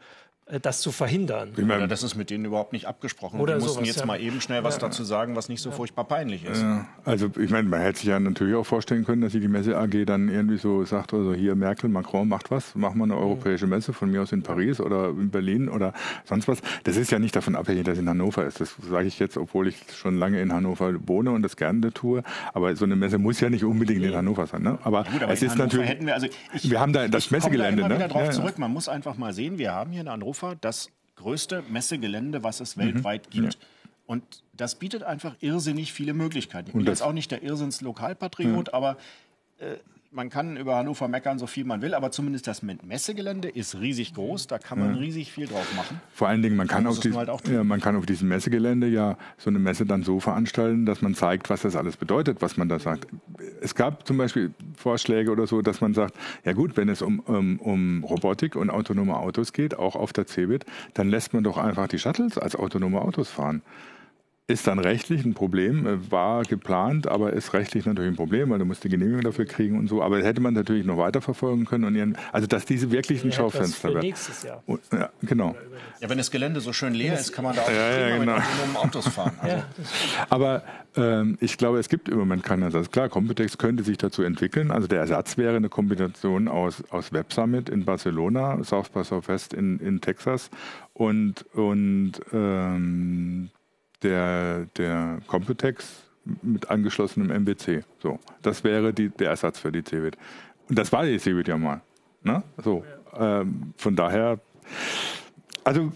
das zu verhindern. Ich meine, das ist mit denen überhaupt nicht abgesprochen. Oder die mussten sowas, jetzt ja. mal eben schnell was ja. dazu sagen, was nicht so ja. furchtbar peinlich ist. Also ich meine, man hätte sich ja natürlich auch vorstellen können, dass die Messe AG dann irgendwie so sagt, also hier Merkel, Macron macht was, machen wir eine europäische Messe, von mir aus in Paris oder in Berlin oder sonst was. Das ist ja nicht davon abhängig, dass es in Hannover ist. Das sage ich jetzt, obwohl ich schon lange in Hannover wohne und das gerne tue. Aber so eine Messe muss ja nicht unbedingt in Hannover sein. Ne? Aber, Gut, aber es ist natürlich. Wir, also ich, wir haben da das Messegelände. Ich komme da immer ne? wieder drauf zurück. Man muss einfach mal sehen, wir haben hier in Hannover Hannover das größte Messegelände, was es mhm. weltweit gibt. Ja. Und das bietet einfach irrsinnig viele Möglichkeiten. Ich bin jetzt auch nicht der Irrsinns-Lokalpatriot, ja. aber äh, man kann über Hannover meckern, so viel man will, aber zumindest das Messegelände ist riesig groß, da kann man ja. riesig viel drauf machen. Vor allen Dingen, man kann, auf dies, halt ja, man kann auf diesem Messegelände ja so eine Messe dann so veranstalten, dass man zeigt, was das alles bedeutet, was man da sagt. es gab zum Beispiel Vorschläge oder so, dass man sagt, ja gut, wenn es um, um, um Robotik und autonome Autos geht, auch auf der CeBIT, dann lässt man doch einfach die Shuttles als autonome Autos fahren. Ist dann rechtlich ein Problem, äh, war geplant, aber ist rechtlich natürlich ein Problem, weil du musst die Genehmigung dafür kriegen und so. Aber hätte man natürlich noch weiterverfolgen können und ihren, also dass diese wirklichen ja, Schaufenster werden. nächstes Jahr. Und, ja, genau. Ja, wenn das Gelände so schön leer ist, kann man da auch ja, ja, genau. mit Autos fahren. Also. Ja, aber ähm, ich glaube, es gibt im Moment keinen Ersatz. Klar, Computex könnte sich dazu entwickeln. Also der Ersatz wäre eine Kombination aus, aus Web Summit in Barcelona, South by Southwest in, in Texas und, und ähm, der, der Computex mit angeschlossenem MBC. So, das wäre die, der Ersatz für die CeBIT. Und das war die CeBIT ja mal. Ne? So, ähm, von daher, also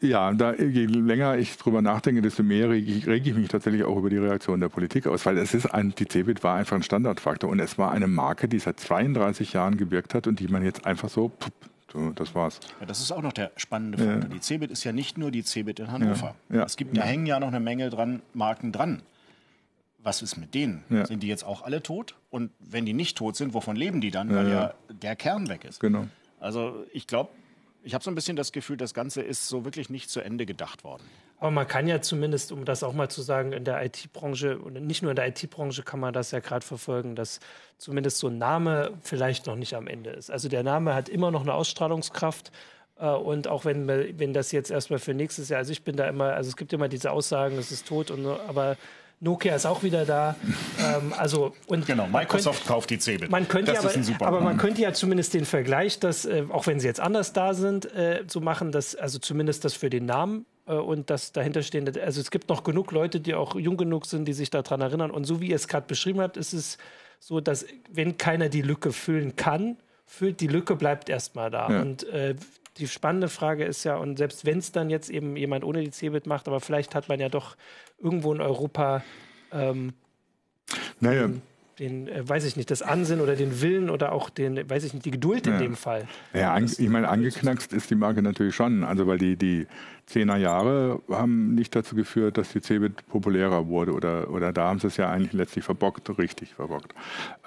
ja, da, je länger ich drüber nachdenke, desto mehr rege ich, reg ich, mich tatsächlich auch über die Reaktion der Politik aus, weil es ist ein, die CeBIT war einfach ein Standardfaktor und es war eine Marke, die seit 32 Jahren gewirkt hat und die man jetzt einfach so so, das war's. Ja, das ist auch noch der spannende Faktor. Ja. Die Cebit ist ja nicht nur die Cebit in Hannover. Ja. Es gibt, da hängen ja noch eine Menge dran, Marken dran. Was ist mit denen? Sind die jetzt auch alle tot? Und wenn die nicht tot sind, wovon leben die dann? Weil ja der Kern weg ist. Genau. Also ich glaube, ich habe so ein bisschen das Gefühl, das Ganze ist so wirklich nicht zu Ende gedacht worden. Aber man kann ja zumindest, um das auch mal zu sagen, in der IT-Branche und nicht nur in der IT-Branche kann man das ja gerade verfolgen, dass zumindest so ein Name vielleicht noch nicht am Ende ist. Also der Name hat immer noch eine Ausstrahlungskraft. Äh, und auch wenn, wenn das jetzt erstmal für nächstes Jahr, also ich bin da immer, also es gibt immer diese Aussagen, es ist tot, und, aber Nokia ist auch wieder da. ähm, also, und genau, Microsoft könnte, kauft die Cebit. Man könnte das aber, ist ein aber man könnte ja zumindest den Vergleich, dass, äh, auch wenn sie jetzt anders da sind, äh, so machen, dass, also zumindest das für den Namen und das dahinterstehende, also es gibt noch genug Leute, die auch jung genug sind, die sich daran erinnern. Und so wie ihr es gerade beschrieben habt, ist es so, dass wenn keiner die Lücke füllen kann, füllt die Lücke, bleibt erstmal da. Ja. Und äh, die spannende Frage ist ja, und selbst wenn es dann jetzt eben jemand ohne die Cebit macht, aber vielleicht hat man ja doch irgendwo in Europa ähm, naja. Den, äh, weiß ich nicht, das Ansinnen oder den Willen oder auch den, weiß ich nicht, die Geduld in ja. dem Fall. Ja, an, ich meine, angeknackst ist die Marke natürlich schon. Also weil die, die 10er Jahre haben nicht dazu geführt, dass die Cebit populärer wurde oder, oder da haben sie es ja eigentlich letztlich verbockt, richtig verbockt.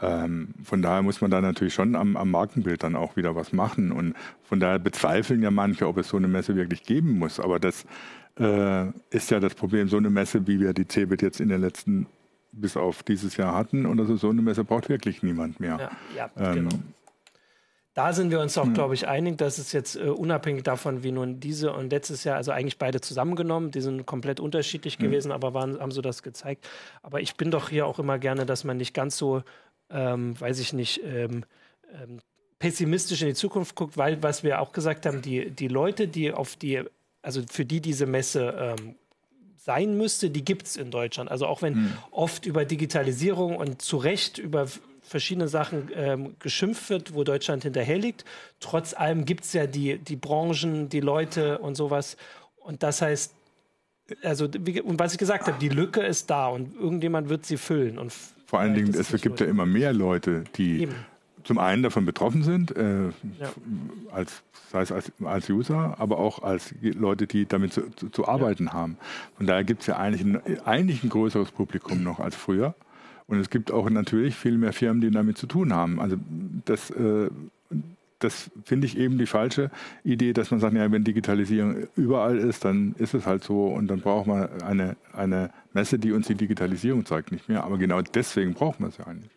Ähm, von daher muss man da natürlich schon am, am Markenbild dann auch wieder was machen und von daher bezweifeln ja manche, ob es so eine Messe wirklich geben muss. Aber das äh, ist ja das Problem, so eine Messe, wie wir die CeBIT jetzt in den letzten bis auf dieses Jahr hatten. Und also so eine Messe braucht wirklich niemand mehr. Ja, ja ähm, genau. Da sind wir uns auch, glaube ich, einig, dass es jetzt äh, unabhängig davon, wie nun diese und letztes Jahr, also eigentlich beide zusammengenommen, die sind komplett unterschiedlich mhm. gewesen, aber waren, haben so das gezeigt. Aber ich bin doch hier auch immer gerne, dass man nicht ganz so, ähm, weiß ich nicht, ähm, ähm, pessimistisch in die Zukunft guckt, weil, was wir auch gesagt haben, die, die Leute, die auf die also für die diese Messe ähm, sein müsste, die gibt es in Deutschland. Also auch wenn hm. oft über Digitalisierung und zu Recht über verschiedene Sachen ähm, geschimpft wird, wo Deutschland hinterher liegt, trotz allem gibt es ja die, die Branchen, die Leute und sowas. Und das heißt, also wie, und was ich gesagt habe, die Lücke ist da und irgendjemand wird sie füllen. Und Vor allen Dingen, es gibt ja immer mehr Leute, die Eben zum einen davon betroffen sind, äh, ja. als, sei es als, als, User, aber auch als Leute, die damit zu, zu, zu arbeiten ja. haben. Von daher gibt es ja eigentlich ein, eigentlich ein größeres Publikum noch als früher. Und es gibt auch natürlich viel mehr Firmen, die damit zu tun haben. Also das, äh, das finde ich eben die falsche Idee, dass man sagt, ja, wenn Digitalisierung überall ist, dann ist es halt so und dann braucht man eine, eine Messe, die uns die Digitalisierung zeigt, nicht mehr. Aber genau deswegen braucht man es ja eigentlich.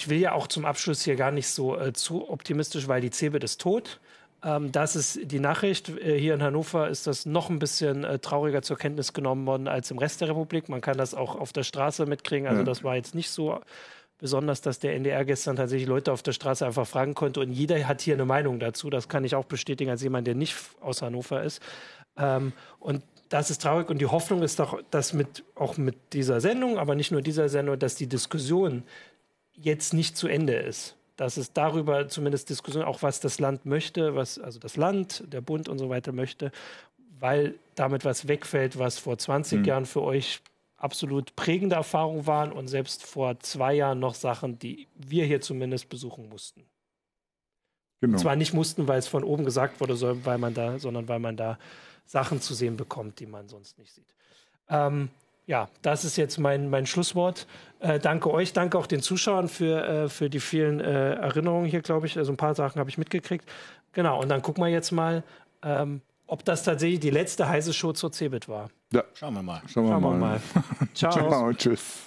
Ich will ja auch zum Abschluss hier gar nicht so äh, zu optimistisch, weil die Cebit ist tot. Ähm, das ist die Nachricht. Äh, hier in Hannover ist das noch ein bisschen äh, trauriger zur Kenntnis genommen worden als im Rest der Republik. Man kann das auch auf der Straße mitkriegen. Also, ja. das war jetzt nicht so besonders, dass der NDR gestern tatsächlich Leute auf der Straße einfach fragen konnte. Und jeder hat hier eine Meinung dazu. Das kann ich auch bestätigen als jemand, der nicht aus Hannover ist. Ähm, und das ist traurig. Und die Hoffnung ist doch, dass mit, auch mit dieser Sendung, aber nicht nur dieser Sendung, dass die Diskussion jetzt nicht zu Ende ist. Dass es darüber zumindest Diskussion, auch was das Land möchte, was also das Land, der Bund und so weiter möchte, weil damit was wegfällt, was vor 20 mhm. Jahren für euch absolut prägende Erfahrungen waren und selbst vor zwei Jahren noch Sachen, die wir hier zumindest besuchen mussten. Genau. Und zwar nicht mussten, weil es von oben gesagt wurde, weil man da, sondern weil man da Sachen zu sehen bekommt, die man sonst nicht sieht. Ähm, ja, das ist jetzt mein, mein Schlusswort. Äh, danke euch, danke auch den Zuschauern für, äh, für die vielen äh, Erinnerungen hier, glaube ich. Also ein paar Sachen habe ich mitgekriegt. Genau, und dann gucken wir jetzt mal, ähm, ob das tatsächlich die letzte heiße Show zur Cebit war. Ja. Schauen wir mal. Schauen wir Schauen wir mal. mal. Ciao. Ciao, tschüss.